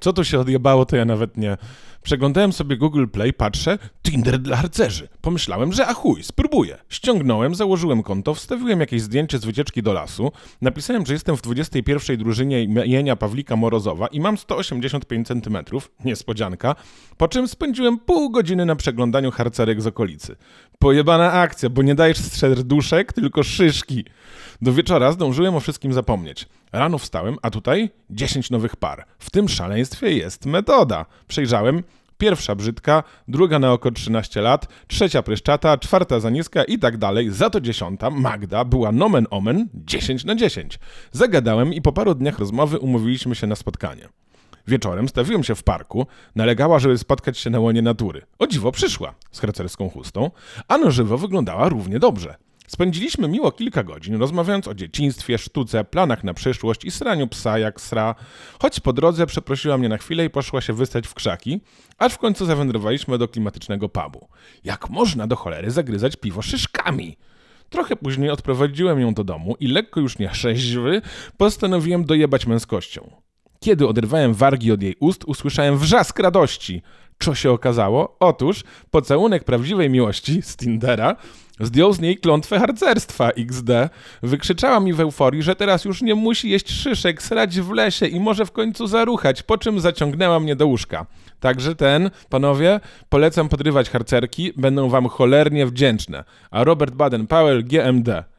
Co tu się odjebało, to ja nawet nie. Przeglądałem sobie Google Play, patrzę, Tinder dla harcerzy. Pomyślałem, że a chuj, spróbuję. Ściągnąłem, założyłem konto, wstawiłem jakieś zdjęcie z wycieczki do lasu, napisałem, że jestem w 21 drużynie imienia Pawlika Morozowa i mam 185 cm, niespodzianka, po czym spędziłem pół godziny na przeglądaniu harcerek z okolicy. Pojebana akcja, bo nie dajesz serduszek, tylko szyszki. Do wieczora zdążyłem o wszystkim zapomnieć. Rano wstałem, a tutaj 10 nowych par. W tym jest metoda. Przejrzałem, pierwsza brzydka, druga na oko 13 lat, trzecia pryszczata, czwarta za niska i tak dalej. Za to dziesiąta, Magda, była nomen omen 10 na 10. Zagadałem i po paru dniach rozmowy umówiliśmy się na spotkanie. Wieczorem stawiłem się w parku, nalegała, żeby spotkać się na łonie natury. O dziwo przyszła z harcerską chustą, a na żywo wyglądała równie dobrze. Spędziliśmy miło kilka godzin, rozmawiając o dzieciństwie, sztuce, planach na przyszłość i sraniu psa jak sra, choć po drodze przeprosiła mnie na chwilę i poszła się wystać w krzaki, aż w końcu zawędrowaliśmy do klimatycznego pubu. Jak można do cholery zagryzać piwo szyszkami? Trochę później odprowadziłem ją do domu i lekko już nieszczęśliwy postanowiłem dojebać męskością. Kiedy oderwałem wargi od jej ust, usłyszałem wrzask radości. Co się okazało? Otóż pocałunek prawdziwej miłości z Tindera zdjął z niej klątwę harcerstwa XD. Wykrzyczała mi w euforii, że teraz już nie musi jeść szyszek, srać w lesie i może w końcu zaruchać, po czym zaciągnęła mnie do łóżka. Także ten, panowie, polecam podrywać harcerki, będą wam cholernie wdzięczne. A Robert Baden-Powell, GMD.